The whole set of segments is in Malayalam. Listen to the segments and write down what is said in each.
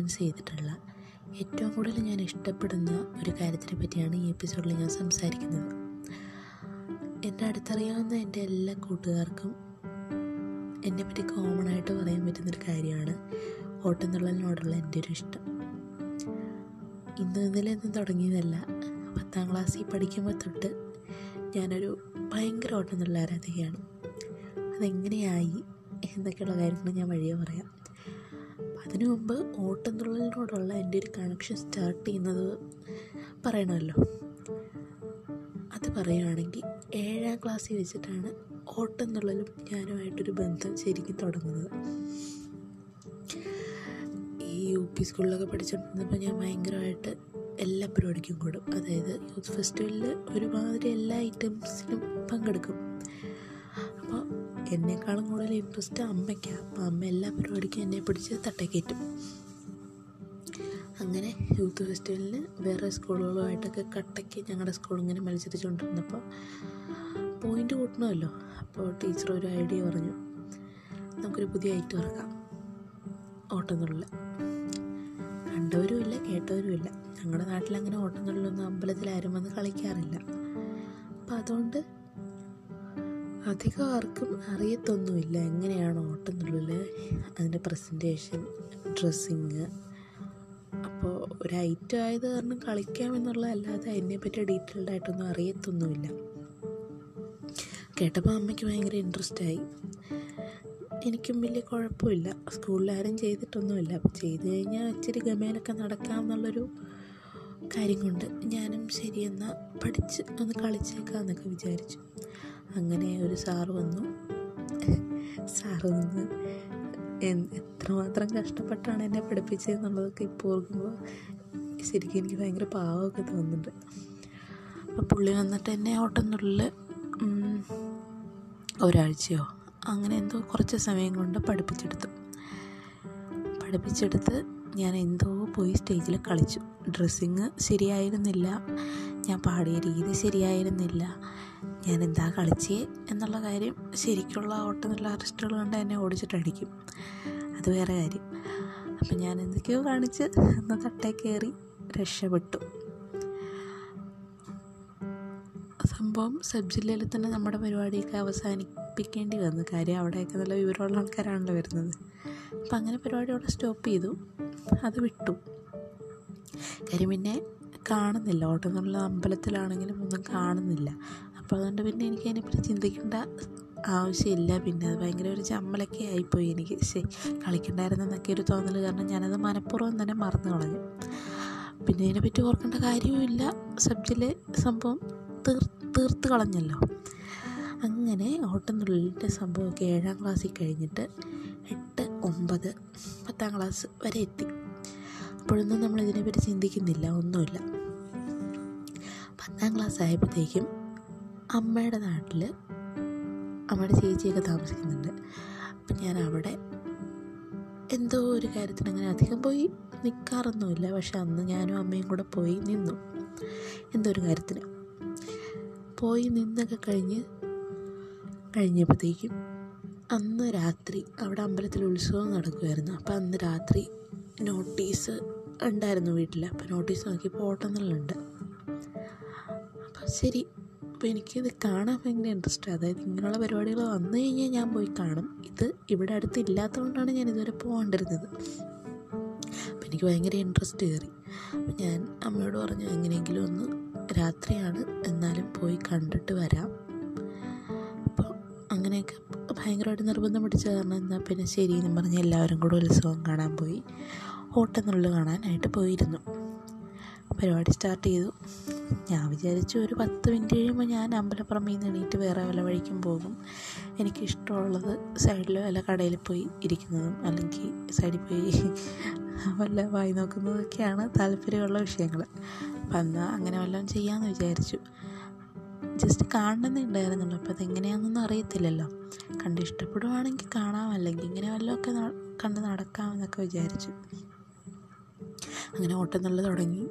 ഇൻഫ്ലുവൻസ് ചെയ്തിട്ടുള്ള ഏറ്റവും കൂടുതൽ ഞാൻ ഇഷ്ടപ്പെടുന്ന ഒരു കാര്യത്തിനെ പറ്റിയാണ് ഈ എപ്പിസോഡിൽ ഞാൻ സംസാരിക്കുന്നത്. എന്റെ അടുത്തറിയാവുന്ന എന്റെ എല്ലാ കൂട്ടുകാർക്കും എന്നെപ്പറ്റി കോമൺ ആയിട്ട് പറയാൻ പറ്റുന്നൊരു കാര്യമാണ് ഓട്ടംതുള്ളലിനോടുള്ള എന്റെ ഒരു ഇഷ്ടം. ഇന്ന് ഇന്നലെ ഒന്നും തുടങ്ങിയതല്ല. പത്താം ക്ലാസ്സിൽ പഠിക്കുമ്പോൾ തൊട്ട് ഞാനൊരു ഭയങ്കര ഓട്ടംതുള്ള ആരാധികയാണ് അതെങ്ങനെയായി എന്നൊക്കെയുള്ള കാര്യങ്ങൾ ഞാൻ വഴിയെ പറയാം. അതിനു മുമ്പ് ഓട്ടംതുള്ളലിനോടുള്ള എന്റെ ഒരു കണക്ഷൻ സ്റ്റാർട്ട് ചെയ്യുന്നത് പറയണമല്ലോ. അത് പറയുകയാണെങ്കിൽ ഏഴാം ക്ലാസ്സിൽ വെച്ചിട്ടാണ് ഓട്ടംതുള്ളലും ഞാനുമായിട്ടൊരു ബന്ധം ശരിക്കും തുടങ്ങുന്നത്. ഈ യു പി സ്കൂളിലൊക്കെ പഠിച്ചുകൊണ്ടിരുന്നപ്പോൾ ഞാൻ ഭയങ്കരമായിട്ട് എല്ലാ പരിപാടിക്കും കൂടും. അതായത് യൂത്ത് ഫെസ്റ്റിവലിൽ ഒരുമാതിരി എല്ലാ ഐറ്റംസിനും പങ്കെടുക്കും. എന്നെക്കാളും കൂടുതൽ ഇൻട്രസ്റ്റ് അമ്മയ്ക്കാണ് അപ്പോൾ അമ്മ എല്ലാ പരിപാടിക്കും എന്നെ പിടിച്ച് തട്ടക്കയറ്റും അങ്ങനെ യൂത്ത് ഫെസ്റ്റിവലിന് വേറെ സ്കൂളുകളുമായിട്ടൊക്കെ കട്ടയ്ക്ക് ഞങ്ങളുടെ സ്കൂൾ ഇങ്ങനെ മത്സരിച്ചുകൊണ്ടിരുന്നപ്പോൾ പോയിന്റ് കൂട്ടണമല്ലോ. അപ്പോൾ ടീച്ചർ ഒരു ഐഡിയ പറഞ്ഞു. നമുക്കൊരു പുതിയ ഐറ്റം ഇറക്കാം. ഓട്ടംതുള്ളൽ കണ്ടവരുമില്ല കേട്ടവരുമില്ല. ഞങ്ങളുടെ നാട്ടിൽ അങ്ങനെ ഓട്ടംതുള്ളലൊന്നും അമ്പലത്തിൽ ആരും വന്ന് കളിക്കാറില്ല. അപ്പോൾ അതുകൊണ്ട് അധികം ആർക്കും അറിയത്തൊന്നുമില്ല. എങ്ങനെയാണ് ഓട്ടംതുള്ളൽ അതിന്റെ പ്രസന്റേഷൻ ഡ്രസ്സിങ് അപ്പോൾ ഒരു ഐറ്റം ആയത് കാരണം കളിക്കാമെന്നുള്ളതല്ലാതെ അതിനെപ്പറ്റി ഡീറ്റെയിൽഡ് ആയിട്ടൊന്നും അറിയത്തൊന്നുമില്ല. കേട്ടപ്പോൾ അമ്മയ്ക്ക് ഭയങ്കര ഇൻട്രസ്റ്റ് ആയി. എനിക്കും വലിയ കുഴപ്പമില്ല. സ്കൂളിലാരും ചെയ്തിട്ടൊന്നുമില്ല. അപ്പോൾ ചെയ്തു കഴിഞ്ഞാൽ ഇച്ചിരി ഗമയിലൊക്കെ നടക്കാമെന്നുള്ളൊരു കാര്യം കൊണ്ട് ഞാനും ശരിയെന്നാൽ പഠിച്ച് ഒന്ന് കളിച്ചേക്കാമെന്നൊക്കെ വിചാരിച്ചു. അങ്ങനെ ഒരു സാറ് വന്നു. സാറ് നിന്ന് എത്രമാത്രം കഷ്ടപ്പെട്ടാണ് എന്നെ പഠിപ്പിച്ചതെന്നുള്ളതൊക്കെ ഇപ്പോൾ ഓർക്കുമ്പോൾ ശരിക്കും എനിക്ക് ഭയങ്കര പാവമൊക്കെ തോന്നുന്നുണ്ട്. അപ്പോൾ പുള്ളി വന്നിട്ട് എന്നെ ഓട്ടംതുള്ളിൽ ഒരാഴ്ചയോ അങ്ങനെ എന്തോ കുറച്ച് സമയം കൊണ്ട് പഠിപ്പിച്ചെടുത്തു. പഠിപ്പിച്ചെടുത്ത് ഞാൻ എന്തോ പോയി സ്റ്റേജിൽ കളിച്ചു. ഡ്രസ്സിങ് ശരിയായിരുന്നില്ല. ഞാൻ പാടിയ രീതി ശരിയായിരുന്നില്ല. ഞാൻ എന്താ കളിച്ചേ എന്നുള്ള കാര്യം ശരിക്കുള്ള ഓട്ടമുള്ള ആർട്ടിസ്റ്റുകൾ കൊണ്ട് എന്നെ ഓടിച്ചിട്ടടിക്കും. അത് വേറെ കാര്യം. അപ്പം ഞാൻ എന്തൊക്കെയോ കാണിച്ച് ഒന്ന് തട്ടേ കയറി രക്ഷപ്പെട്ടു. സംഭവം സബ് ജില്ലയിൽ തന്നെ നമ്മുടെ പരിപാടിയൊക്കെ അവസാനിപ്പിക്കേണ്ടി വന്നു. കാര്യം അവിടെയൊക്കെ നല്ല വിവരമുള്ള ആൾക്കാരാണല്ലോ വരുന്നത്. അപ്പം അങ്ങനെ പരിപാടി അവിടെ സ്റ്റോപ്പ് ചെയ്തു. അത് വിട്ടു. കാര്യം പിന്നെ കാണുന്നില്ല. ഓട്ടംതുള്ള അമ്പലത്തിലാണെങ്കിലും ഒന്നും കാണുന്നില്ല. അപ്പോൾ അതുകൊണ്ട് പിന്നെ എനിക്ക് അതിനെപ്പറ്റി ചിന്തിക്കേണ്ട ആവശ്യമില്ല. പിന്നെ അത് ഭയങ്കര ഒരു ചമ്മലൊക്കെ ആയിപ്പോയി. എനിക്ക് ശരി കളിക്കണ്ടായിരുന്നെന്നൊക്കെ ഒരു തോന്നൽ കാരണം ഞാനത് മനഃപൂർവം തന്നെ മറന്നു കളഞ്ഞു. പിന്നെ ഇതിനെപ്പറ്റി ഓർക്കേണ്ട കാര്യവുമില്ല. സബ്ജിലെ സംഭവം തീർ തീർത്ത് കളഞ്ഞല്ലോ. അങ്ങനെ ഓട്ടംതുള്ളിന്റെ സംഭവമൊക്കെ ഏഴാം ക്ലാസ്സിൽ കഴിഞ്ഞിട്ട് എട്ട് ഒമ്പത് പത്താം ക്ലാസ് വരെ എത്തി. അപ്പോഴൊന്നും നമ്മൾ ഇതിനെപ്പറ്റി ചിന്തിക്കുന്നില്ല ഒന്നുമില്ല. പത്താം ക്ലാസ് ആയപ്പോഴത്തേക്കും അമ്മയുടെ നാട്ടിൽ അമ്മയുടെ ചേച്ചിയൊക്കെ താമസിക്കുന്നുണ്ട്. അപ്പം ഞാൻ അവിടെ എന്തോ ഒരു കാര്യത്തിന് അങ്ങനെ അധികം പോയി നിൽക്കാറൊന്നുമില്ല പക്ഷെ അന്ന് ഞാനും അമ്മയും കൂടെ പോയി നിന്നു. എന്തോ ഒരു കാര്യത്തിന്. പോയി നിന്നൊക്കെ കഴിഞ്ഞ് കഴിഞ്ഞപ്പോഴത്തേക്കും അന്ന് രാത്രി അവിടെ അമ്പലത്തിൽ ഉത്സവം നടക്കുമായിരുന്നു അപ്പം അന്ന് രാത്രി നോട്ടീസ് ഉണ്ടായിരുന്നു വീട്ടിൽ അപ്പോൾ നോട്ടീസ് നോക്കിയപ്പോൾ ഓട്ടംതുള്ളുണ്ട് അപ്പം ശരി. അപ്പോൾ എനിക്കിത് കാണാൻ ഭയങ്കര ഇൻട്രസ്റ്റ് അതായത് ഇങ്ങനെയുള്ള പരിപാടികൾ വന്നു കഴിഞ്ഞാൽ ഞാൻ പോയി കാണും. ഇത് ഇവിടെ അടുത്ത് ഇല്ലാത്തതുകൊണ്ടാണ് ഞാൻ ഇതുവരെ പോകാണ്ടിരുന്നത്. അപ്പം എനിക്ക് ഭയങ്കര ഇൻട്രസ്റ്റ് കയറി അപ്പം ഞാൻ അമ്മയോട് പറഞ്ഞു എങ്ങനെയെങ്കിലും ഒന്ന് രാത്രിയാണ് എന്നാലും പോയി കണ്ടിട്ട് വരാം. അപ്പോൾ അങ്ങനെയൊക്കെ ഭയങ്കരമായിട്ട് നിർബന്ധം പിടിച്ച കാരണം എന്നാൽ പിന്നെ ശരി എന്നും പറഞ്ഞ് എല്ലാവരും കൂടെ ഉത്സവം കാണാൻ പോയി. ഓട്ടംതുള്ളൽ കാണാനായിട്ട് പോയിരുന്നു. പരിപാടി സ്റ്റാർട്ട് ചെയ്തു. ഞാൻ വിചാരിച്ചു ഒരു പത്ത് മിനിറ്റ് കഴിയുമ്പോൾ ഞാൻ അമ്പലപ്പുറമിൽ നിന്ന് എണീറ്റ് വേറെ വല്ല വഴിക്കും പോകും. എനിക്കിഷ്ടമുള്ളത് സൈഡിൽ വല്ല കടയിൽ പോയി ഇരിക്കുന്നതും അല്ലെങ്കിൽ സൈഡിൽ പോയി വല്ല വായി നോക്കുന്നതൊക്കെയാണ് താല്പര്യമുള്ള വിഷയങ്ങൾ അപ്പം എന്നാൽ അങ്ങനെ വല്ലതും ചെയ്യാമെന്ന് വിചാരിച്ചു. ജസ്റ്റ് കാണണമെന്നേ ഉണ്ടായിരുന്നുള്ളൂ അപ്പോൾ അതെങ്ങനെയാണെന്നൊന്നും അറിയത്തില്ലല്ലോ. കണ്ട് ഇഷ്ടപ്പെടുവാണെങ്കിൽ കാണാം അല്ലെങ്കിൽ ഇങ്ങനെ വല്ലതൊക്കെ കണ്ട് നടക്കാമെന്നൊക്കെ വിചാരിച്ചു. അങ്ങനെ ഓട്ടംതുള്ളൽ തുടങ്ങി.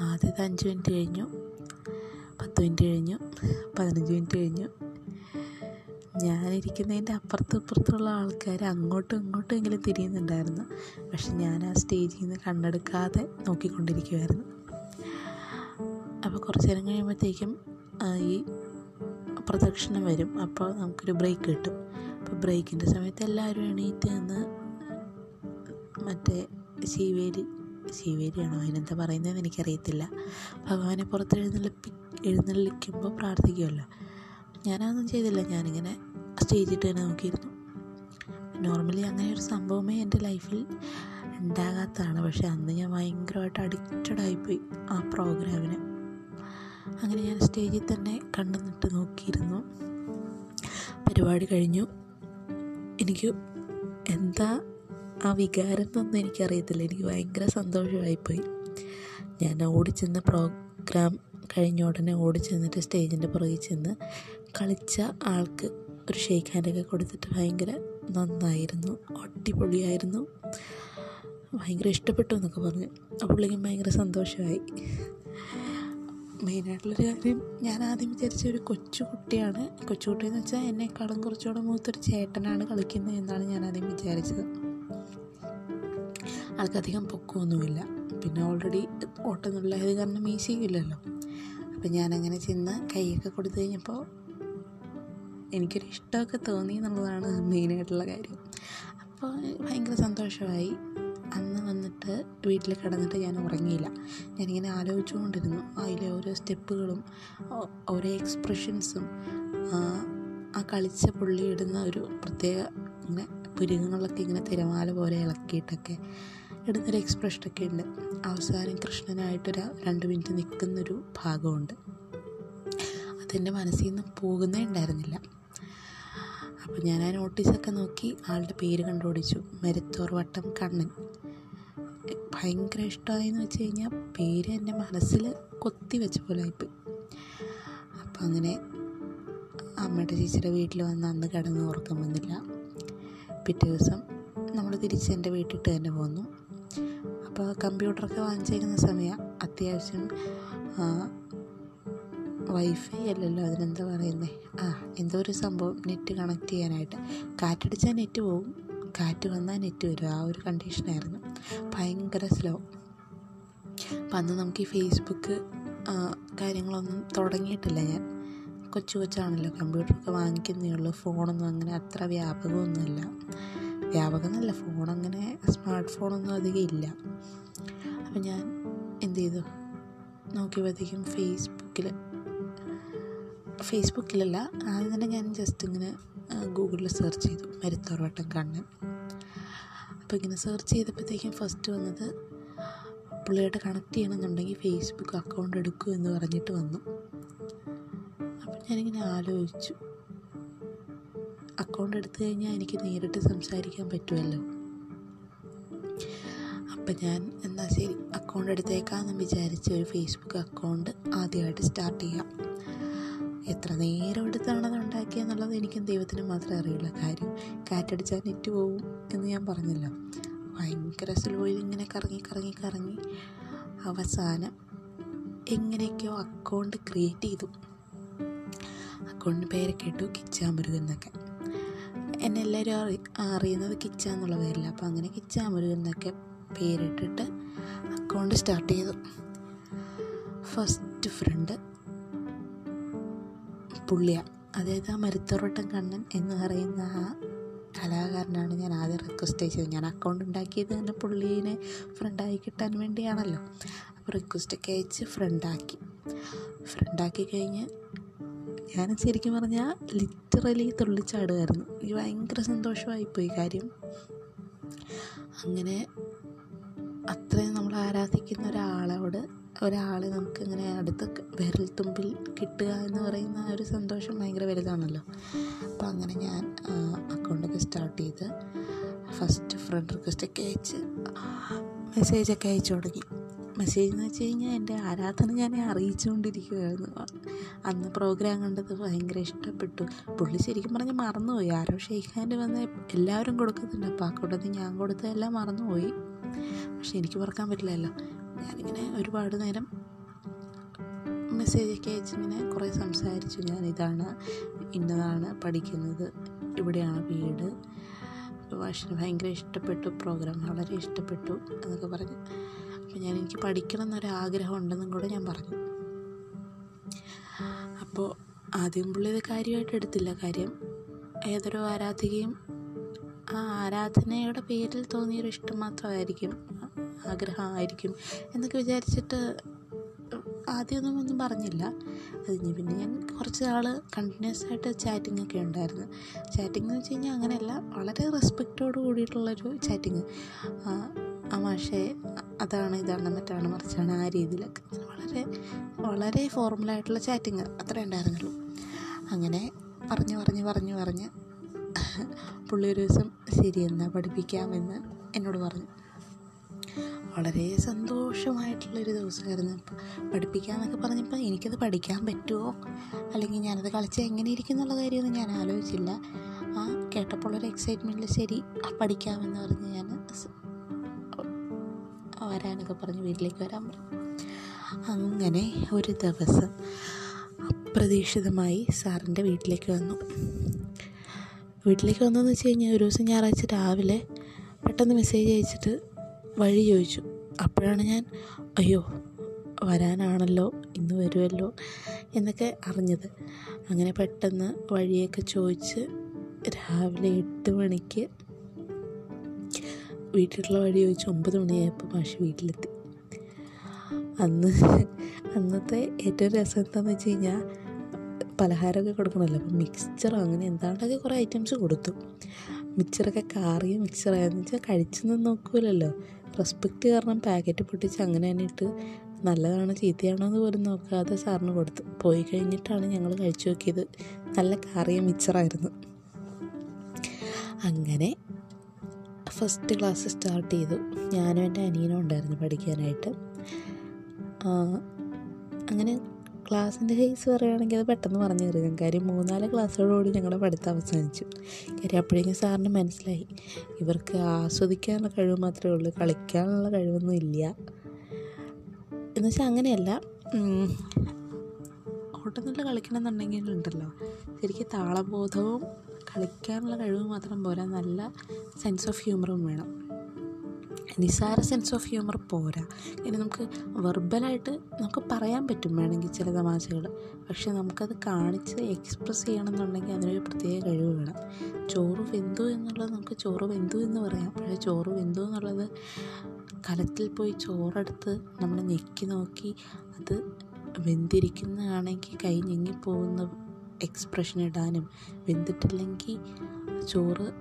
ആദ്യത്തെ അഞ്ച് മിനിറ്റ് കഴിഞ്ഞു. പത്ത് മിനിറ്റ് കഴിഞ്ഞു. പതിനഞ്ച് മിനിറ്റ് കഴിഞ്ഞു. ഞാനിരിക്കുന്നതിന്റെ അപ്പുറത്തും ഇപ്പുറത്തുള്ള ആൾക്കാർ അങ്ങോട്ടും ഇങ്ങോട്ടും എങ്കിലും തിരിയുന്നുണ്ടായിരുന്നു. പക്ഷെ ഞാൻ ആ സ്റ്റേജിൽ നിന്ന് കണ്ണെടുക്കാതെ നോക്കിക്കൊണ്ടിരിക്കുമായിരുന്നു അപ്പോൾ കുറച്ച് നേരം കഴിയുമ്പോഴത്തേക്കും ഈ പ്രദക്ഷിണം വരും. അപ്പോൾ നമുക്കൊരു ബ്രേക്ക് കിട്ടും. അപ്പോൾ ബ്രേക്കിന്റെ സമയത്ത് എല്ലാവരും എണീറ്റ് നിന്ന് മറ്റേ ശിവേലി ശിവേലിയാണോ അതിനെന്താ പറയുന്നതെന്ന് എനിക്കറിയത്തില്ല. ഭഗവാനെ പുറത്ത് എഴുന്നള്ളിപ്പി എഴുന്നള്ളിക്കുമ്പോൾ പ്രാർത്ഥിക്കുമല്ലോ ഞാനതൊന്നും ചെയ്തില്ല. ഞാനിങ്ങനെ സ്റ്റേജിട്ട് തന്നെ നോക്കിയിരുന്നു. നോർമലി അങ്ങനെ ഒരു സംഭവമേ എന്റെ ലൈഫിൽ ഉണ്ടാകാത്തതാണ്. പക്ഷെ അന്ന് ഞാൻ ഭയങ്കരമായിട്ട് അഡിക്റ്റഡ് ആയിപ്പോയി ആ പ്രോഗ്രാമിന്. അങ്ങനെ ഞാൻ സ്റ്റേജിൽ തന്നെ കണ്ണു നിട്ട് നോക്കിയിരുന്നു. പരിപാടി കഴിഞ്ഞു. എനിക്ക് എന്താ ആ വികാരം എന്നൊന്നും എനിക്കറിയത്തില്ല. എനിക്ക് ഭയങ്കര സന്തോഷമായിപ്പോയി. ഞാൻ ഓടിച്ചെന്ന് പ്രോഗ്രാം കഴിഞ്ഞ ഉടനെ ഓടി ചെന്നിട്ട് സ്റ്റേജിന്റെ പുറകിൽ ചെന്ന് കളിച്ച ആൾക്ക് ഒരു ഷെയ്ക്ക് ഹാൻഡൊക്കെ കൊടുത്തിട്ട് ഭയങ്കര നന്നായിരുന്നു. അടിപൊളിയായിരുന്നു. ഭയങ്കര ഇഷ്ടപ്പെട്ടു എന്നൊക്കെ പറഞ്ഞു. ആ പുള്ളിക്കും ഭയങ്കര സന്തോഷമായി. മെയിനായിട്ടുള്ളൊരു കാര്യം ഞാൻ ആദ്യം വിചാരിച്ച ഒരു കൊച്ചുകുട്ടിയാണ് കൊച്ചുകുട്ടി എന്ന് വെച്ചാൽ എന്നെക്കാളും കുറച്ചുകൂടെ മൂത്തൊരു ചേട്ടനാണ് കളിക്കുന്നത് എന്നാണ് ഞാൻ ആദ്യം വിചാരിച്ചത്. ആൾക്കധികം പൊക്കമൊന്നുമില്ല. പിന്നെ ഓൾറെഡി ഓട്ടമൊന്നുമില്ലായത് കാരണം മീശയില്ലല്ലോ. അപ്പം ഞാനങ്ങനെ ചെന്ന് കൈയൊക്കെ കൊടുത്തു കഴിഞ്ഞപ്പോൾ എനിക്കൊരു ഇഷ്ടമൊക്കെ തോന്നി എന്നുള്ളതാണ് മെയിനായിട്ടുള്ള കാര്യം. അപ്പോൾ ഭയങ്കര സന്തോഷമായി. അന്ന് വന്നിട്ട് വീട്ടിൽ കിടന്നിട്ട് ഞാൻ ഉറങ്ങിയില്ല. ഞാനിങ്ങനെ ആലോചിച്ചുകൊണ്ടിരുന്നു. അതിലെ ഓരോ സ്റ്റെപ്പുകളും ഓരോ എക്സ്പ്രഷൻസും ആ കളിച്ച പുള്ളി ഇടുന്ന ഒരു പ്രത്യേക ഇങ്ങനെ പുരുകങ്ങളൊക്കെ ഇങ്ങനെ തിരമാല പോലെ ഇളക്കിയിട്ടൊക്കെ ഇടുന്നൊരു എക്സ്പ്രഷനൊക്കെ ഉണ്ട്. അവസാനം കൃഷ്ണനായിട്ടൊരു രണ്ട് മിനിറ്റ് നിൽക്കുന്നൊരു ഭാഗമുണ്ട്. അതെന്റെ മനസ്സിൽ നിന്ന് പോകുന്നേ ഉണ്ടായിരുന്നില്ല. അപ്പോൾ ഞാൻ ആ നോട്ടീസൊക്കെ നോക്കി ആളുടെ പേര് കണ്ടുപിടിച്ചു. മരുത്തോർ വട്ടം കണ്ണൻ. ഭയങ്കര ഇഷ്ടമായെന്ന് വെച്ച് കഴിഞ്ഞാൽ പേര് എന്റെ മനസ്സിൽ കൊത്തി വെച്ച പോലെ ആയിപ്പോയി. അപ്പം അങ്ങനെ അമ്മയുടെ ചേച്ചിയുടെ വീട്ടിൽ വന്ന് അന്ന് കിടന്ന് ഉറക്കം വന്നില്ല. പിറ്റേ ദിവസം നമ്മൾ തിരിച്ച് എന്റെ വീട്ടിട്ട് തന്നെ പോന്നു. അപ്പോൾ കമ്പ്യൂട്ടറൊക്കെ വാങ്ങിച്ചേക്കുന്ന സമയം അത്യാവശ്യം വൈഫൈ അല്ലല്ലോ അതിനെന്താ പറയുന്നത് ആ എന്തോ ഒരു സംഭവം നെറ്റ് കണക്ട് ചെയ്യാനായിട്ട്. കാറ്റടിച്ചാൽ നെറ്റ് പോകും കാറ്റ് വന്നാൽ നെറ്റ് വരും. ആ ഒരു കണ്ടീഷനായിരുന്നു ഭയങ്കര സ്ലോ അപ്പം അന്ന് നമുക്ക് ഈ ഫേസ്ബുക്ക് കാര്യങ്ങളൊന്നും തുടങ്ങിയിട്ടില്ല ഞാൻ. കൊച്ചു കൊച്ചാണല്ലോ കമ്പ്യൂട്ടറൊക്കെ വാങ്ങിക്കുന്നേ ഉള്ളൂ. ഫോണൊന്നും അങ്ങനെ അത്ര വ്യാപകമൊന്നുമല്ല. വ്യാപകമെന്നല്ല ഫോൺ അങ്ങനെ സ്മാർട്ട് ഫോണൊന്നും അധികം ഇല്ല. അപ്പം ഞാൻ എന്ത് ചെയ്തു നോക്കിയപ്പോഴത്തേക്കും ഫേസ്ബുക്കിൽ ഫേസ്ബുക്കിലല്ല ആദ്യം തന്നെ ഞാൻ ജസ്റ്റ് ഇങ്ങനെ ഗൂഗിളിൽ സെർച്ച് ചെയ്തു. മരുത്തോർവട്ടം കണ്ണൻ അപ്പോൾ ഇങ്ങനെ സെർച്ച് ചെയ്തപ്പോഴത്തേക്കും ഫസ്റ്റ് വന്നത് പുള്ളിയായിട്ട് കണക്ട് ചെയ്യണമെന്നുണ്ടെങ്കിൽ ഫേസ്ബുക്ക് അക്കൗണ്ട് എടുക്കൂ എന്ന് പറഞ്ഞിട്ട് വന്നു. ഞാനിങ്ങനെ ആലോചിച്ചു. അക്കൗണ്ട് എടുത്തു കഴിഞ്ഞാൽ എനിക്ക് നേരിട്ട് സംസാരിക്കാൻ പറ്റുമല്ലോ. അപ്പം ഞാൻ എന്നാൽ ശരി അക്കൗണ്ട് എടുത്തേക്കാമെന്ന് വിചാരിച്ച് ഒരു ഫേസ്ബുക്ക് അക്കൗണ്ട് ആദ്യമായിട്ട് സ്റ്റാർട്ട് ചെയ്യാം. എത്ര നേരം എടുത്താണത് ഉണ്ടാക്കിയെന്നുള്ളത് എനിക്കും ദൈവത്തിന് മാത്രമേ അറിയുള്ളൂ. കാര്യം കാറ്റടിച്ചാൽ നെറ്റ് പോവും എന്ന് ഞാൻ പറഞ്ഞല്ലോ. ഭയങ്കര സ്ലോയിൽ ഇങ്ങനെ കറങ്ങി കറങ്ങി കറങ്ങി അവസാനം എങ്ങനെയൊക്കെയോ അക്കൗണ്ട് ക്രിയേറ്റ് ചെയ്തു. അക്കൗണ്ടിന് പേരൊക്കെ ഇട്ടു കിച്ചാമുരുകൻ എന്നൊക്കെ. എന്നെ എല്ലാവരും അറി അറിയുന്നത് കിച്ച എന്നുള്ള പേരില്ല അപ്പോൾ അങ്ങനെ കിച്ചാമുരുകൻ എന്നൊക്കെ പേരിട്ടിട്ട് അക്കൗണ്ട് സ്റ്റാർട്ട് ചെയ്തു. ഫസ്റ്റ് ഫ്രണ്ട് പുള്ളിയ. അതായത് ആ മരുത്തോറട്ടം കണ്ണൻ എന്ന് പറയുന്ന ആ കലാകാരനാണ് ഞാൻ ആദ്യം റിക്വസ്റ്റ് ചെയ്തത്. ഞാൻ അക്കൗണ്ട് ഉണ്ടാക്കിയത് തന്നെ പുള്ളീനെ ഫ്രണ്ടായി കിട്ടാൻ വേണ്ടിയാണല്ലോ. അപ്പോൾ റിക്വസ്റ്റ് റിക്വസ്റ്റൊക്കെ അയച്ച് ഫ്രണ്ടാക്കി ഫ്രണ്ടാക്കി കഴിഞ്ഞ് ഞാൻ ശരിക്കും പറഞ്ഞാൽ ലിറ്ററലി തുള്ളിച്ചാടുകയായിരുന്നു എനിക്ക് ഭയങ്കര സന്തോഷമായിപ്പോയി കാര്യം. അങ്ങനെ അത്രയും നമ്മൾ ആരാധിക്കുന്ന ഒരാളോട് ഒരാളെ നമുക്ക് ഇങ്ങനെ അടുത്ത് വിരൽ തുമ്പിൽ കിട്ടുക എന്ന് പറയുന്ന ഒരു സന്തോഷം ഭയങ്കര വലുതാണല്ലോ. അപ്പോൾ അങ്ങനെ ഞാൻ അക്കൗണ്ടൊക്കെ സ്റ്റാർട്ട് ചെയ്ത് ഫസ്റ്റ് ഫ്രണ്ട് റിക്വസ്റ്റൊക്കെ അയച്ച് മെസ്സേജൊക്കെ അയച്ചു തുടങ്ങി. മെസ്സേജ് എന്ന് വെച്ച് കഴിഞ്ഞാൽ എന്റെ ആരാധന ഞാൻ അറിയിച്ചുകൊണ്ടിരിക്കുകയായിരുന്നു. അന്ന് പ്രോഗ്രാം കണ്ടത് ഭയങ്കര ഇഷ്ടപ്പെട്ടു. പുള്ളി ശരിക്കും പറഞ്ഞ് മറന്നുപോയി. ആരോ ഷെയ്ഖാന്റെ വന്ന് എല്ലാവരും കൊടുക്കുന്നുണ്ട്. അപ്പോൾ ആ കൂട്ടത്തിൽ ഞാൻ കൊടുത്തതെല്ലാം മറന്നുപോയി. പക്ഷെ എനിക്ക് മറക്കാൻ പറ്റില്ലല്ലോ. ഞാനിങ്ങനെ ഒരുപാട് നേരം മെസ്സേജൊക്കെ അയച്ചിങ്ങനെ കുറേ സംസാരിച്ചു. ഞാൻ ഇതാണ് ഇന്നതാണ് പഠിക്കുന്നത് ഇവിടെയാണ് വീട്. വാഷിന് ഭയങ്കര ഇഷ്ടപ്പെട്ടു. പ്രോഗ്രാം വളരെ ഇഷ്ടപ്പെട്ടു എന്നൊക്കെ പറഞ്ഞു അപ്പോൾ ഞാൻ എനിക്ക് പഠിക്കണം എന്നൊരാഗ്രഹം ഉണ്ടെന്നും കൂടെ ഞാൻ പറഞ്ഞു. അപ്പോൾ ആദ്യം പുള്ളി ഇത് കാര്യമായിട്ട് എടുത്തില്ല. കാര്യം ഏതൊരു ആരാധികയും ആ ആരാധനയുടെ പേരിൽ തോന്നിയൊരു ഇഷ്ടം മാത്രമായിരിക്കും ആഗ്രഹമായിരിക്കും എന്നൊക്കെ വിചാരിച്ചിട്ട് ആദ്യമൊന്നും ഒന്നും പറഞ്ഞില്ല. അത് കഴിഞ്ഞ് പിന്നെ ഞാൻ കുറച്ച് നാൾ കണ്ടിന്യൂസ് ആയിട്ട് ചാറ്റിംഗ് ഒക്കെ ഉണ്ടായിരുന്നു. ചാറ്റിംഗ് എന്ന് വെച്ച് കഴിഞ്ഞാൽ അങ്ങനെയല്ല വളരെ റെസ്പെക്റ്റോട് കൂടിയിട്ടുള്ളൊരു ചാറ്റിങ് ആ മാഷെ അതാണ് ഇതാണ് മറ്റാണ് മറിച്ചാണ് ആ രീതിയിലൊക്കെ. വളരെ വളരെ ഫോർമലായിട്ടുള്ള ചാറ്റിങ് അത്രേ ഉണ്ടായിരുന്നുള്ളൂ. അങ്ങനെ പറഞ്ഞു പറഞ്ഞ് പറഞ്ഞു പറഞ്ഞ്. പുള്ളി ഒരു ദിവസം ശരി എന്നാൽ പഠിപ്പിക്കാമെന്ന് എന്നോട് പറഞ്ഞു. വളരെ സന്തോഷമായിട്ടുള്ളൊരു ദിവസമായിരുന്നു. പഠിപ്പിക്കാമെന്നൊക്കെ പറഞ്ഞപ്പോൾ എനിക്കത് പഠിക്കാൻ പറ്റുമോ അല്ലെങ്കിൽ ഞാനത് കളിച്ചാൽ എങ്ങനെ ഇരിക്കും എന്നുള്ള കാര്യമൊന്നും ഞാൻ ആലോചിച്ചില്ല. ആ കേട്ടപ്പോൾ ഒരു എക്സൈറ്റ്മെന്റിൽ ശരി പഠിക്കാമെന്ന് പറഞ്ഞ് ഞാൻ വരാനൊക്കെ പറഞ്ഞ് വീട്ടിലേക്ക് വരാൻ പറഞ്ഞു. അങ്ങനെ ഒരു ദിവസം അപ്രതീക്ഷിതമായി സാറിന്റെ വീട്ടിലേക്ക് വന്നു. വീട്ടിലേക്ക് വന്നതെന്ന് വെച്ച് കഴിഞ്ഞാൽ ഒരു ദിവസം ഞായറാഴ്ച രാവിലെ പെട്ടെന്ന് മെസ്സേജ് അയച്ചിട്ട് വഴി ചോദിച്ചു. അപ്പോഴാണ് ഞാൻ അയ്യോ വരാനാണല്ലോ ഇന്ന് വരുമല്ലോ എന്നൊക്കെ അറിഞ്ഞത്. അങ്ങനെ പെട്ടെന്ന് വഴിയൊക്കെ ചോദിച്ച് രാവിലെ എട്ട് മണിക്ക് വീട്ടിലുള്ള വഴി ചോദിച്ച് ഒമ്പത് മണിയായപ്പോൾ മാഷ് വീട്ടിലെത്തി. അന്ന് അന്നത്തെ ഏറ്റവും രസം എന്താണെന്ന് വെച്ച് കഴിഞ്ഞാൽ പലഹാരമൊക്കെ കൊടുക്കണമല്ലോ അപ്പം മിക്സ്ചറോ അങ്ങനെ എന്താണ്ടൊക്കെ കുറേ ഐറ്റംസ് കൊടുത്തു. മിക്സറൊക്കെ കാറിയ മിക്സറായെന്ന് വെച്ചാൽ കഴിച്ചൊന്നും നോക്കൂലല്ലോ. റെസ്പെക്റ്റ് കാരണം പാക്കറ്റ് പൊട്ടിച്ച് അങ്ങനെ തന്നെ ഇട്ട് നല്ലതാണോ ചീത്തയാണോ എന്ന് പോലും നോക്കാതെ സാറിന് കൊടുത്തു. പോയി കഴിഞ്ഞിട്ടാണ് ഞങ്ങൾ കഴിച്ചു നോക്കിയത്. നല്ല കാറിയ മിക്സറായിരുന്നു അങ്ങനെ ഫസ്റ്റ് ക്ലാസ് സ്റ്റാർട്ട് ചെയ്തു. ഞാനും എന്റെ അനിയനും ഉണ്ടായിരുന്നു പഠിക്കാനായിട്ട്. അങ്ങനെ ക്ലാസ്സിന്റെ കേസ് പറയുകയാണെങ്കിൽ അത് പെട്ടെന്ന് പറഞ്ഞു തരാം. കാര്യം മൂന്നാൽ ക്ലാസ്സുകളോട് ഞങ്ങളുടെ പഠിത്തം അവസാനിച്ചു. കാര്യം അപ്പോഴേക്കും സാറിന് മനസ്സിലായി. ഇവർക്ക് ആസ്വദിക്കാനുള്ള കഴിവ് മാത്രമേ ഉള്ളൂ. കളിക്കാനുള്ള കഴിവൊന്നും ഇല്ല. എന്നുവെച്ചാൽ അങ്ങനെയല്ല. ഓട്ടത്തിൽ കളിക്കണമെന്നുണ്ടെങ്കിൽ ഉണ്ടല്ലോ. ശരിക്കും താളബോധവും കളിക്കാനുള്ള കഴിവ് മാത്രം പോരാ. നല്ല സെൻസ് ഓഫ് ഹ്യൂമറും വേണം. നിസ്സാര സെൻസ് ഓഫ് ഹ്യൂമർ പോരാ. ഇനി നമുക്ക് വെർബലായിട്ട് നമുക്ക് പറയാൻ പറ്റും വേണമെങ്കിൽ ചില തമാശകൾ. പക്ഷെ നമുക്കത് കാണിച്ച് എക്സ്പ്രസ് ചെയ്യണമെന്നുണ്ടെങ്കിൽ അതിനൊരു പ്രത്യേക കഴിവ് വേണം. ചോറ് വെന്തു എന്നുള്ളത് നമുക്ക് ചോറ് വെന്തു എന്ന് പറയാം. പക്ഷേ ചോറ് വെന്തു എന്നുള്ളത് കലത്തിൽ പോയി ചോറെടുത്ത് നമ്മൾ ഞെക്കി നോക്കി അത് വെന്തിരിക്കുന്നതാണെങ്കിൽ കൈ ഞെങ്ങിപ്പോകുന്ന എക്സ്പ്രഷൻ ഇടാനും വെന്തിട്ടില്ലെങ്കിൽ ചോറ്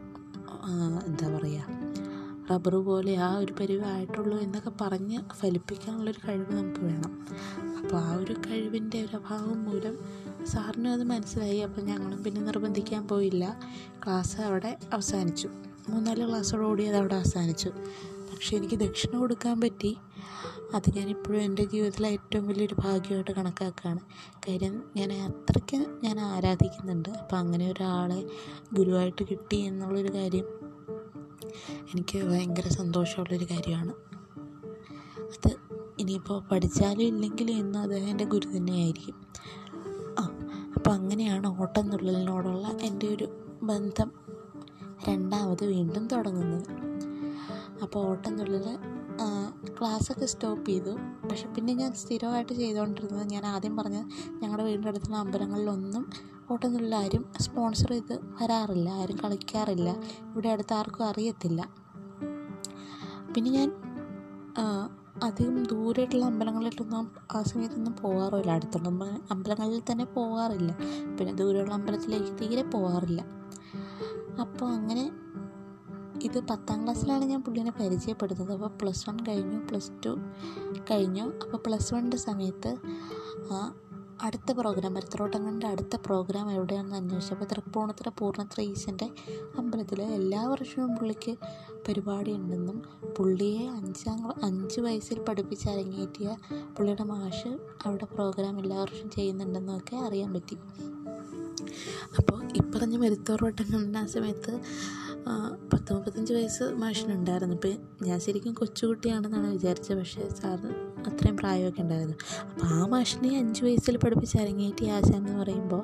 എന്താ പറയുക റബ്ബർ പോലെ ആ ഒരു പരിവായിട്ടുള്ളൂ എന്നൊക്കെ പറഞ്ഞ് ഫലിപ്പിക്കാനുള്ളൊരു കഴിവ് നമുക്ക് വേണം. അപ്പോൾ ആ ഒരു കഴിവിന്റെ ഒരു അഭാവം മൂലം സാറിനും അത് മനസ്സിലായി. അപ്പോൾ ഞങ്ങളും പിന്നെ നിർബന്ധിക്കാൻ പോയില്ല. ക്ലാസ് അവിടെ അവസാനിച്ചു. മൂന്നാൽ ക്ലാസ്സോടുകൂടി അത് അവിടെ അവസാനിച്ചു. പക്ഷേ എനിക്ക് ദക്ഷിണ കൊടുക്കാൻ പറ്റി. അത് ഞാനിപ്പോഴും എന്റെ ജീവിതത്തിലെ ഏറ്റവും വലിയൊരു ഭാഗ്യമായിട്ട് കണക്കാക്കുകയാണ്. കാര്യം ഞാൻ അത്രയ്ക്ക് ഞാൻ ആരാധിക്കുന്നുണ്ട്. അപ്പോൾ അങ്ങനെ ഒരാളെ ഗുരുവായിട്ട് കിട്ടി എന്നുള്ളൊരു കാര്യം എനിക്ക് ഭയങ്കര സന്തോഷമുള്ളൊരു കാര്യമാണ്. അത് ഇനിയിപ്പോൾ പഠിച്ചാലും ഇല്ലെങ്കിലും എന്നും അദ്ദേഹം എന്റെ ഗുരു തന്നെയായിരിക്കും. ആ അപ്പോൾ അങ്ങനെയാണ് ഓട്ടം തുള്ളലിനോടുള്ള എന്റെ ഒരു ബന്ധം. രണ്ടാമത് വീണ്ടും തുടങ്ങുന്നത്. അപ്പോൾ ഓട്ടംതുള്ളൽ ക്ലാസ്സൊക്കെ സ്റ്റോപ്പ് ചെയ്തു. പക്ഷെ പിന്നെ ഞാൻ സ്ഥിരമായിട്ട് ചെയ്തുകൊണ്ടിരുന്നത് ഞാൻ ആദ്യം പറഞ്ഞ ഞങ്ങളുടെ വീടിന്റെ അടുത്തുള്ള അമ്പലങ്ങളിലൊന്നും ഓട്ടംതുള്ളൽ ആരും സ്പോൺസർ ചെയ്ത് വരാറില്ല ആരും കളിക്കാറില്ല. ഇവിടെ അടുത്ത് ആർക്കും അറിയത്തില്ല. പിന്നെ ഞാൻ അധികം ദൂരെയായിട്ടുള്ള അമ്പലങ്ങളിലൊന്നും ആ സമയത്തൊന്നും പോകാറില്ല. അടുത്തുള്ള അമ്പലങ്ങളിൽ തന്നെ പോകാറില്ല. പിന്നെ ദൂരെയുള്ള അമ്പലത്തിലേക്ക് തീരെ പോകാറില്ല. അപ്പോൾ അങ്ങനെ ഇത് പത്താം ക്ലാസ്സിലാണ് ഞാൻ പുള്ളിനെ പരിചയപ്പെടുന്നത്. അപ്പോൾ പ്ലസ് വൺ കഴിഞ്ഞു പ്ലസ് ടു കഴിഞ്ഞു. അപ്പോൾ പ്ലസ് വണ്ണിന്റെ സമയത്ത് അടുത്ത പ്രോഗ്രാം മരത്തറോട്ടങ്ങളുടെ അടുത്ത പ്രോഗ്രാം എവിടെയാണെന്ന് അന്വേഷിച്ചു. അപ്പോൾ തൃപ്പൂണിത്തുറ പൂർണത്ര ഈശന്റെ അമ്പലത്തിൽ എല്ലാ വർഷവും പുള്ളിക്ക് പരിപാടി ഉണ്ടെന്നും പുള്ളിയെ അഞ്ചാം അഞ്ച് വയസ്സിൽ പഠിപ്പിച്ച് അരങ്ങേറ്റിയ പുള്ളിയുടെ മാഷ് അവിടെ പ്രോഗ്രാം എല്ലാ വർഷവും ചെയ്യുന്നുണ്ടെന്നും ഒക്കെ അറിയാൻ പറ്റി. അപ്പോൾ ഇപ്പറഞ്ഞ മരുത്തോറോട്ടങ്ങളുടെ ആ സമയത്ത് പത്ത് മുപ്പത്തഞ്ച് വയസ്സ് മാഷിനുണ്ടായിരുന്നു ഇപ്പം ഞാൻ ശരിക്കും കൊച്ചുകുട്ടിയാണെന്നാണ് വിചാരിച്ചത്. പക്ഷേ സാറ് അത്രയും പ്രായമൊക്കെ ഉണ്ടായിരുന്നു. അപ്പോൾ ആ മാഷിനെ അഞ്ച് വയസ്സിൽ പഠിപ്പിച്ച് അരങ്ങേറ്റി ആശാൻ എന്ന് പറയുമ്പോൾ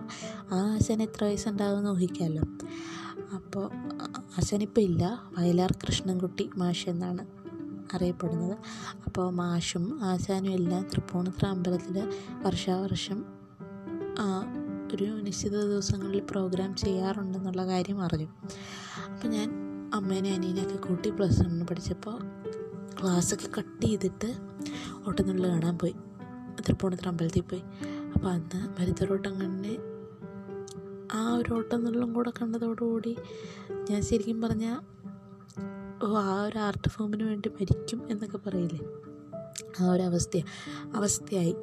ആ ആശാൻ എത്ര വയസ്സുണ്ടാകുമെന്ന് ഊഹിക്കാമല്ലോ അപ്പോൾ ആശാനിപ്പോൾ ഇല്ല. വയലാർ കൃഷ്ണൻകുട്ടി മാഷ് എന്നാണ് അറിയപ്പെടുന്നത്. അപ്പോൾ മാഷും ആശാനും എല്ലാം തൃപ്പൂണിത്തുറ അമ്പലത്തിൽ വർഷാവർഷം ഒരു നിശ്ചിത ദിവസങ്ങളിൽ പ്രോഗ്രാം ചെയ്യാറുണ്ടെന്നുള്ള കാര്യം അറിഞ്ഞു. അപ്പോൾ ഞാൻ അമ്മേനെ അനിയനെയൊക്കെ കൂട്ടി പ്ലസ് വണ്ണിന് പഠിച്ചപ്പോൾ ക്ലാസ്സൊക്കെ കട്ട് ചെയ്തിട്ട് ഓട്ടത്തിനുള്ളിൽ കാണാൻ പോയി. തൃപ്പൂണിത്തുറ അമ്പലത്തിൽ പോയി. അപ്പോൾ അന്ന് മരുത്തറോട്ടങ്ങനെ ആ ഒരു ഓട്ടനുള്ളും കൂടെ കണ്ടതോടുകൂടി ഞാൻ ശരിക്കും പറഞ്ഞാൽ ഓ ആ ഒരു ആർട്ട് ഫോമിന് വേണ്ടി മരിക്കും എന്നൊക്കെ പറയില്ലേ? ആ ഒരു അവസ്ഥ അവസ്ഥയായി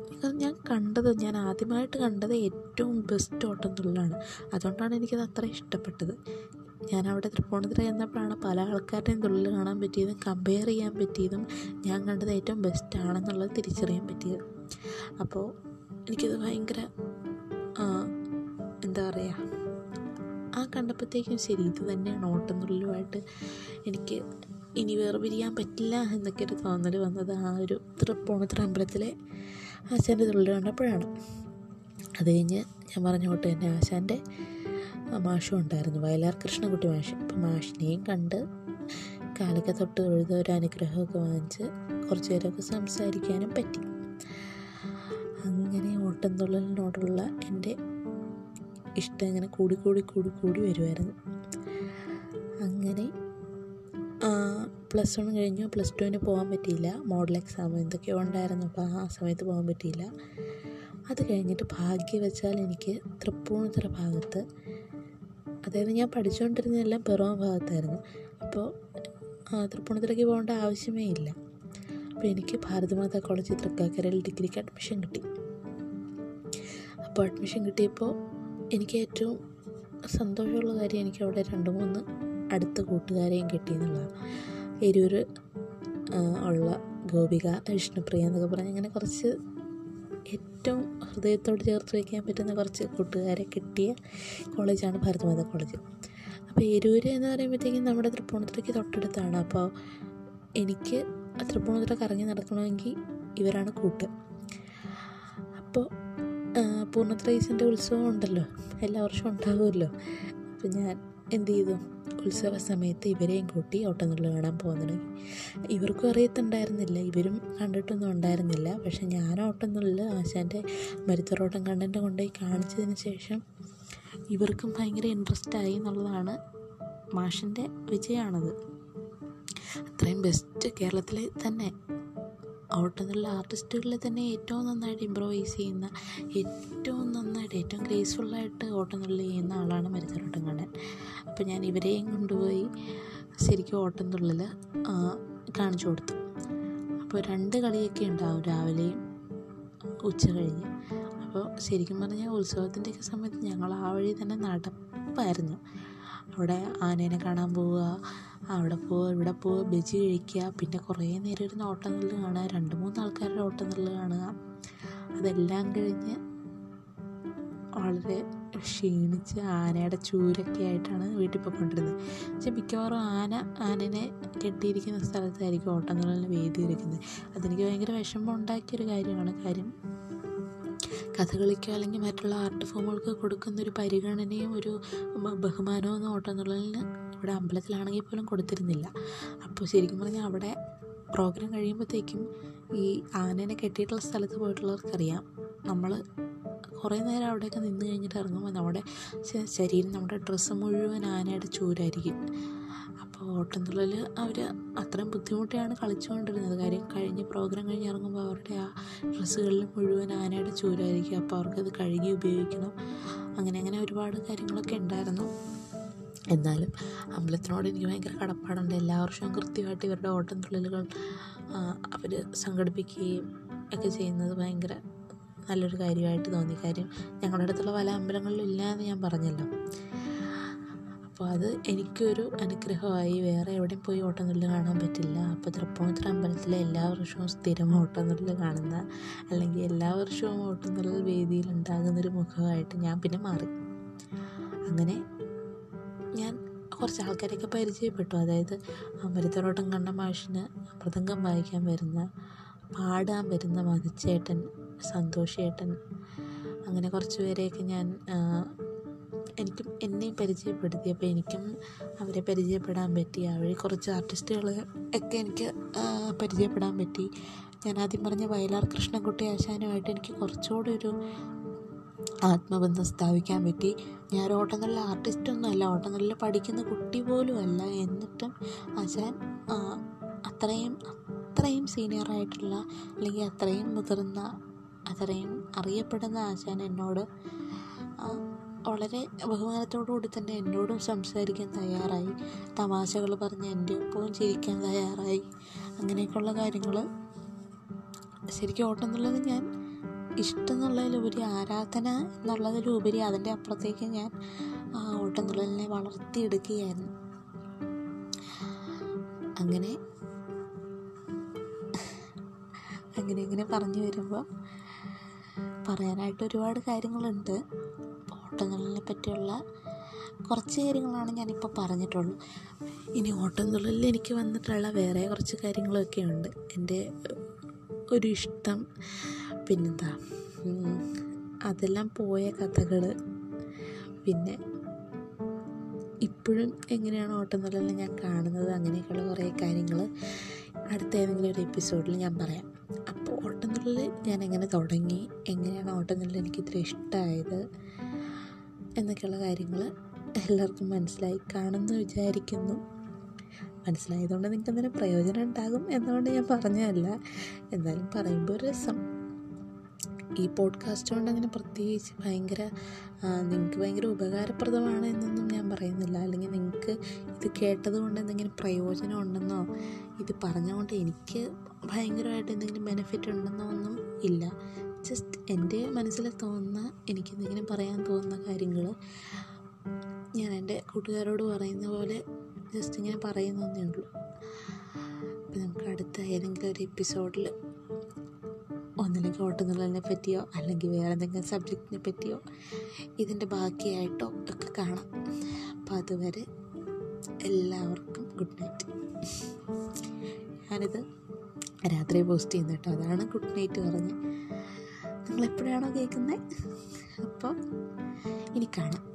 ഞാൻ കണ്ടത് ഞാൻ ആദ്യമായിട്ട് കണ്ടത് ഏറ്റവും ബെസ്റ്റ് ഓട്ടംതുള്ളലാണ് അതുകൊണ്ടാണ് എനിക്കത് അത്ര ഇഷ്ടപ്പെട്ടത്. ഞാൻ അവിടെ തൃപ്പൂണിത്തുറ ചെന്നപ്പോഴാണ് പല ആൾക്കാരുടെയും തുള്ളൽ കാണാൻ പറ്റിയതും കമ്പയർ ചെയ്യാൻ പറ്റിയതും ഞാൻ കണ്ടത് ഏറ്റവും ബെസ്റ്റ് ആണെന്നുള്ളത് തിരിച്ചറിയാൻ പറ്റിയത്. അപ്പോൾ എനിക്കത് ഭയങ്കര എന്താ പറയുക ആ കണ്ടപ്പോഴത്തേക്കും ശരി ഇത് തന്നെയാണ് ഓട്ടം തുള്ളലുമായിട്ട് എനിക്ക് ഇനി വേർപിരിയാൻ പറ്റില്ല എന്നൊക്കെ ഒരു തോന്നൽ വന്നത് ആ ഒരു തൃപ്പൂണിത്തുറ അമ്പലത്തിലെ ആശാന്റെ തുള്ളൽ കണ്ടപ്പോഴാണ്. അത് കഴിഞ്ഞ് ഞാൻ പറഞ്ഞ കൂട്ട് തന്നെ ആശാന്റെ മാഷും ഉണ്ടായിരുന്നു വയലാർ കൃഷ്ണകുട്ടി മാഷ്. അപ്പം മാഷിനെയും കണ്ട് കാലൊക്കെ തൊട്ട് തൊഴുത ഒരു അനുഗ്രഹമൊക്കെ വാങ്ങിച്ച് കുറച്ച് നേരമൊക്കെ സംസാരിക്കാനും പറ്റി. അങ്ങനെ ഓട്ടം തുള്ളലിനോടുള്ള എന്റെ ഇഷ്ടം ഇങ്ങനെ കൂടി കൂടി കൂടി കൂടി വരുമായിരുന്നു. അങ്ങനെ പ്ലസ് വൺ കഴിഞ്ഞു. പ്ലസ് ടുവിന് പോകാൻ പറ്റിയില്ല. മോഡൽ എക്സാം എന്തൊക്കെയോ ഉണ്ടായിരുന്നു. അപ്പോൾ ആ സമയത്ത് പോകാൻ പറ്റിയില്ല. അത് കഴിഞ്ഞിട്ട് ഭാഗ്യവശാൽ എനിക്ക് തൃപ്പൂണിത്തുറ ഭാഗത്ത് അതായത് ഞാൻ പഠിച്ചുകൊണ്ടിരുന്നതെല്ലാം പെറുവാൻ ഭാഗത്തായിരുന്നു. അപ്പോൾ തൃപ്പൂണിത്തുറയ്ക്ക് പോകേണ്ട ആവശ്യമേ ഇല്ല. അപ്പോൾ എനിക്ക് ഭാരതമാതാ കോളേജ് തൃക്കാക്കരയിൽ ഡിഗ്രിക്ക് അഡ്മിഷൻ കിട്ടി. അപ്പോൾ അഡ്മിഷൻ കിട്ടിയപ്പോൾ എനിക്ക് ഏറ്റവും സന്തോഷമുള്ള കാര്യം എനിക്ക് അവിടെ രണ്ട് മൂന്ന് അടുത്ത കൂട്ടുകാരെയും കിട്ടി എന്നുള്ളതാണ് എരൂർ ഉള്ള ഗോപിക വിഷ്ണുപ്രിയ എന്നൊക്കെ പറഞ്ഞ് അങ്ങനെ കുറച്ച് ഏറ്റവും ഹൃദയത്തോട് ചേർത്ത് വയ്ക്കാൻ പറ്റുന്ന കുറച്ച് കൂട്ടുകാരെ കിട്ടിയ കോളേജാണ് ഭാരതമാതാ കോളേജ്. അപ്പോൾ എരൂര് എന്ന് പറയുമ്പോഴത്തേക്കും നമ്മുടെ തൃപ്പൂണിത്തുറയ്ക്ക് തൊട്ടടുത്താണ്. അപ്പോൾ എനിക്ക് തൃപ്പൂണിത്തുറ കറങ്ങി നടക്കണമെങ്കിൽ ഇവരാണ് കൂട്ട്. അപ്പോൾ പൂർണത്രയീസിന്റെ ഉത്സവം ഉണ്ടല്ലോ. എല്ലാ വർഷവും ഉണ്ടാകുമല്ലോ അപ്പോൾ ഞാൻ എന്ത് ചെയ്തു ഉത്സവ സമയത്ത് ഇവരെയും കൂട്ടി ഓട്ടംതുള്ളൽ കാണാൻ പോകാൻ തുടങ്ങി ഇവർക്കും അറിയത്തുണ്ടായിരുന്നില്ല. ഇവരും കണ്ടിട്ടൊന്നും ഉണ്ടായിരുന്നില്ല. പക്ഷെ ഞാൻ ഓട്ടംതുള്ളൽ ആശാന്റെ മരുത്തറോട്ടം കണ്ടന്റെ കൊണ്ടുപോയി കാണിച്ചതിന് ശേഷം ഇവർക്കും ഭയങ്കര ഇൻട്രസ്റ്റ് ആയി എന്നുള്ളതാണ് മാഷിന്റെ വിജയമാണത് അത്രയും ബെസ്റ്റ് കേരളത്തിലെ തന്നെ. ഓട്ടംതുള്ള ആർട്ടിസ്റ്റുകളിൽ തന്നെ ഏറ്റവും നന്നായിട്ട് ഇമ്പ്രവൈസ് ചെയ്യുന്ന ഏറ്റവും നന്നായിട്ട് ഏറ്റവും ഗ്രേസ്ഫുള്ളായിട്ട് ഓട്ടംതുള്ളൽ ചെയ്യുന്ന ആളാണ് മരുത്തരോട്ടം കണ്ണൻ അപ്പോൾ ഞാൻ ഇവരെയും കൊണ്ടുപോയി ശരിക്കും ഓട്ടംതുള്ളൽ കാണിച്ചു കൊടുത്തു. അപ്പോൾ രണ്ട് കളിയൊക്കെ ഉണ്ടാവും രാവിലെയും ഉച്ച കഴിഞ്ഞ്. അപ്പോൾ ശരിക്കും പറഞ്ഞാൽ ഉത്സവത്തിന്റെയൊക്കെ സമയത്ത് ഞങ്ങൾ ആ വഴി തന്നെ നടപ്പായിരുന്നു. അവിടെ ആനേനെ കാണാൻ പോവുക അവിടെ പോവുക ഇവിടെ പോവുക ബജി കഴിക്കുക. പിന്നെ കുറേ നേരം ഇരുന്ന് ഓട്ടംതുള്ളൽ കാണുക. രണ്ട് മൂന്ന് ആൾക്കാരുടെ ഓട്ടംതുള്ളൽ കാണുക. അതെല്ലാം കഴിഞ്ഞ് വളരെ ക്ഷീണിച്ച് ആനയുടെ ചൂരൊക്കെ ആയിട്ടാണ് വീട്ടിൽ പോയിക്കൊണ്ടിരുന്നത്. പക്ഷേ മിക്കവാറും ആന ആനനെ കെട്ടിയിരിക്കുന്ന സ്ഥലത്തായിരിക്കും ഓട്ടംതുള്ളലിന് വേദി ഇരിക്കുന്നത് അതെനിക്ക് ഭയങ്കര വിഷമം ഉണ്ടാക്കിയൊരു കാര്യമാണ്. കാര്യം കഥകളിക്കോ അല്ലെങ്കിൽ മറ്റുള്ള ആർട്ട് ഫോമുകൾക്ക് കൊടുക്കുന്ന ഒരു പരിഗണനയും ഒരു ബഹുമാനവും ഒന്നും ഓട്ടംതുള്ളലിന് ഇവിടെ അമ്പലത്തിലാണെങ്കിൽ പോലും കൊടുത്തിരുന്നില്ല. അപ്പോൾ ശരിക്കും പറഞ്ഞാൽ അവിടെ പ്രോഗ്രാം കഴിയുമ്പോഴത്തേക്കും ഈ ആനേനെ കെട്ടിയിട്ടുള്ള സ്ഥലത്ത് പോയിട്ടുള്ളവർക്കറിയാം. നമ്മൾ കുറേ നേരം അവിടെയൊക്കെ നിന്ന് കഴിഞ്ഞിട്ട് ഇറങ്ങുമ്പോൾ നമ്മുടെ ശരീരം നമ്മുടെ ഡ്രസ്സ് മുഴുവൻ ആനയുടെ ചൂരായിരിക്കും അപ്പോൾ ഓട്ടംതുള്ളൽ അവർ അത്രയും ബുദ്ധിമുട്ടിയാണ് കളിച്ചുകൊണ്ടിരുന്നത്. കാര്യം കഴിഞ്ഞ് പ്രോഗ്രാം കഴിഞ്ഞ് ഇറങ്ങുമ്പോൾ അവരുടെ ആ ഡ്രസ്സുകളിൽ മുഴുവൻ ആനയുടെ ചൂരായിരിക്കും അപ്പോൾ അവർക്കത് കഴുകി ഉപയോഗിക്കണം. അങ്ങനെ അങ്ങനെ ഒരുപാട് കാര്യങ്ങളൊക്കെ ഉണ്ടായിരുന്നു. എന്നാലും അമ്പലത്തിനോട് എനിക്ക് ഭയങ്കര കടപ്പാടുണ്ട്. എല്ലാ വർഷവും കൃത്യമായിട്ട് ഇവരുടെ ഓട്ടംതുള്ളലുകൾ അവർ സംഘടിപ്പിക്കുകയും ഒക്കെ ചെയ്യുന്നത് ഭയങ്കര നല്ലൊരു കാര്യമായിട്ട് തോന്നി. കാര്യം ഞങ്ങളുടെ അടുത്തുള്ള പല അമ്പലങ്ങളിലും ഇല്ല എന്ന് ഞാൻ പറഞ്ഞല്ലോ. അപ്പോൾ അത് എനിക്കൊരു അനുഗ്രഹമായി വേറെ എവിടെയും പോയി ഓട്ടംതുള്ളൽ കാണാൻ പറ്റില്ല. അപ്പോൾ തൃപ്പൂണിത്തുറ അമ്പലത്തിലെ എല്ലാ വർഷവും സ്ഥിരം ഓട്ടംതുള്ളൽ കാണുന്ന അല്ലെങ്കിൽ എല്ലാ വർഷവും ഓട്ടംതുള്ളൽ വേദിയിൽ ഉണ്ടാകുന്നൊരു മുഖമായിട്ട് ഞാൻ പിന്നെ മാറി. അങ്ങനെ കുറച്ച് ആൾക്കാരെയൊക്കെ പരിചയപ്പെട്ടു. അതായത് അമൃതറോട്ടം കണ്ട മാഷിന് മൃദംഗം വായിക്കാൻ വരുന്ന പാടാൻ വരുന്ന മതിച്ചേട്ടൻ സന്തോഷേട്ടൻ അങ്ങനെ കുറച്ച് പേരെയൊക്കെ ഞാൻ എനിക്കും എന്നെയും പരിചയപ്പെടുത്തിയപ്പോൾ എനിക്കും അവരെ പരിചയപ്പെടാൻ പറ്റി. അവർ കുറച്ച് ആർട്ടിസ്റ്റുകൾ ഒക്കെ എനിക്ക് പരിചയപ്പെടാൻ പറ്റി. ഞാൻ ആദ്യം പറഞ്ഞ വയലാർ കൃഷ്ണൻകുട്ടി ആശാനുമായിട്ട് എനിക്ക് കുറച്ചുകൂടി ഒരു ആത്മബന്ധം സ്ഥാപിക്കാൻ പറ്റി. ഞാൻ ഓട്ടങ്ങളിലെ ആർട്ടിസ്റ്റൊന്നുമല്ല ഓട്ടങ്ങളിൽ പഠിക്കുന്ന കുട്ടി പോലും അല്ല എന്നിട്ടും ആശാൻ അത്രയും അത്രയും സീനിയറായിട്ടുള്ള അല്ലെങ്കിൽ അത്രയും മുതിർന്ന അത്രയും അറിയപ്പെടുന്ന ആശാൻ എന്നോട് വളരെ ബഹുമാനത്തോടുകൂടി തന്നെ എന്നോടും സംസാരിക്കാൻ തയ്യാറായി. തമാശകൾ പറഞ്ഞ് എന്റെ ഒപ്പവും ചിരിക്കാൻ തയ്യാറായി. അങ്ങനെയൊക്കെയുള്ള കാര്യങ്ങൾ ശരിക്കും ഓട്ടം എന്നുള്ളത് ഞാൻ ഇഷ്ടം എന്നുള്ളതിലുപരി ആരാധന എന്നുള്ളതിലുപരി അതിന്റെ അപ്പുറത്തേക്ക് ഞാൻ ആ ഓട്ടം എന്നുള്ളതിനെ വളർത്തിയെടുക്കുകയായിരുന്നു. അങ്ങനെ അങ്ങനെ ഇങ്ങനെ പറഞ്ഞു വരുമ്പോൾ പറയാനായിട്ട് ഒരുപാട് കാര്യങ്ങളുണ്ട്. ഓട്ടംതുള്ളലിനെ പറ്റിയുള്ള കുറച്ച് കാര്യങ്ങളാണ് ഞാനിപ്പോൾ പറഞ്ഞിട്ടുള്ളൂ. ഇനി ഓട്ടംതുള്ളലിൽ എനിക്ക് വന്നിട്ടുള്ള വേറെ കുറച്ച് കാര്യങ്ങളൊക്കെ ഉണ്ട് എന്റെ ഒരു ഇഷ്ടം പിന്നെന്താ? അതെല്ലാം പോയ കഥകൾ പിന്നെ ഇപ്പോഴും എങ്ങനെയാണ് ഓട്ടംതുള്ളലിനെ ഞാൻ കാണുന്നത് അങ്ങനെയൊക്കെയുള്ള കുറേ കാര്യങ്ങൾ അടുത്ത ഏതെങ്കിലും ഒരു എപ്പിസോഡിൽ ഞാൻ പറയാം. അപ്പോൾ ഓട്ടംതുള്ളൽ ഞാൻ എങ്ങനെ തുടങ്ങി? എങ്ങനെയാണ് ഓട്ടംതുള്ളൽ എനിക്ക് ഇത്ര ഇഷ്ടമായത് എന്നൊക്കെയുള്ള കാര്യങ്ങൾ എല്ലാവർക്കും മനസ്സിലായി കാണുമെന്ന് വിചാരിക്കുന്നു. മനസ്സിലായതുകൊണ്ട് നിങ്ങൾക്ക് എന്തെങ്കിലും പ്രയോജനം ഉണ്ടാകും എന്നുകൊണ്ട് ഞാൻ പറഞ്ഞതല്ല. എന്നാലും പറയുമ്പോൾ രസം. ഈ പോഡ്കാസ്റ്റ് കൊണ്ട് അങ്ങനെ പ്രത്യേകിച്ച് ഭയങ്കര നിങ്ങൾക്ക് ഭയങ്കര ഉപകാരപ്രദമാണ് എന്നൊന്നും ഞാൻ പറയുന്നില്ല. അല്ലെങ്കിൽ നിങ്ങൾക്ക് ഇത് കേട്ടതുകൊണ്ട് എന്തെങ്കിലും പ്രയോജനം ഉണ്ടെന്നോ ഇത് പറഞ്ഞുകൊണ്ട് എനിക്ക് ഭയങ്കരമായിട്ട് എന്തെങ്കിലും ബെനിഫിറ്റ് ഉണ്ടെന്നോ ഒന്നും ഇല്ല. ജസ്റ്റ് എന്റെ മനസ്സിൽ തോന്നുന്ന എനിക്ക് എന്തെങ്കിലും പറയാൻ തോന്നുന്ന കാര്യങ്ങൾ ഞാൻ എന്റെ കൂട്ടുകാരോട് പറയുന്ന പോലെ ജസ്റ്റ് ഇങ്ങനെ പറയുന്നതേ ഉള്ളൂ. അപ്പോൾ നമുക്ക് അടുത്ത ഏതെങ്കിലും ഒരു എപ്പിസോഡിൽ ഒന്നില്ലെങ്കിൽ ഓട്ടുന്നുള്ളതിനെ പറ്റിയോ അല്ലെങ്കിൽ വേറെ എന്തെങ്കിലും സബ്ജക്റ്റിനെ പറ്റിയോ ഇതിന്റെ ബാക്കിയായിട്ടോ ഒക്കെ കാണാം. അപ്പോൾ അതുവരെ എല്ലാവർക്കും ഗുഡ് നൈറ്റ് ഞാനിത് രാത്രി പോസ്റ്റ് ചെയ്യുന്ന കേട്ടോ. അതാണ് ഗുഡ് നൈറ്റ് പറഞ്ഞത് നിങ്ങൾ എപ്പോഴാണോ കേൾക്കുന്നത് അപ്പോൾ ഇനി കാണാം.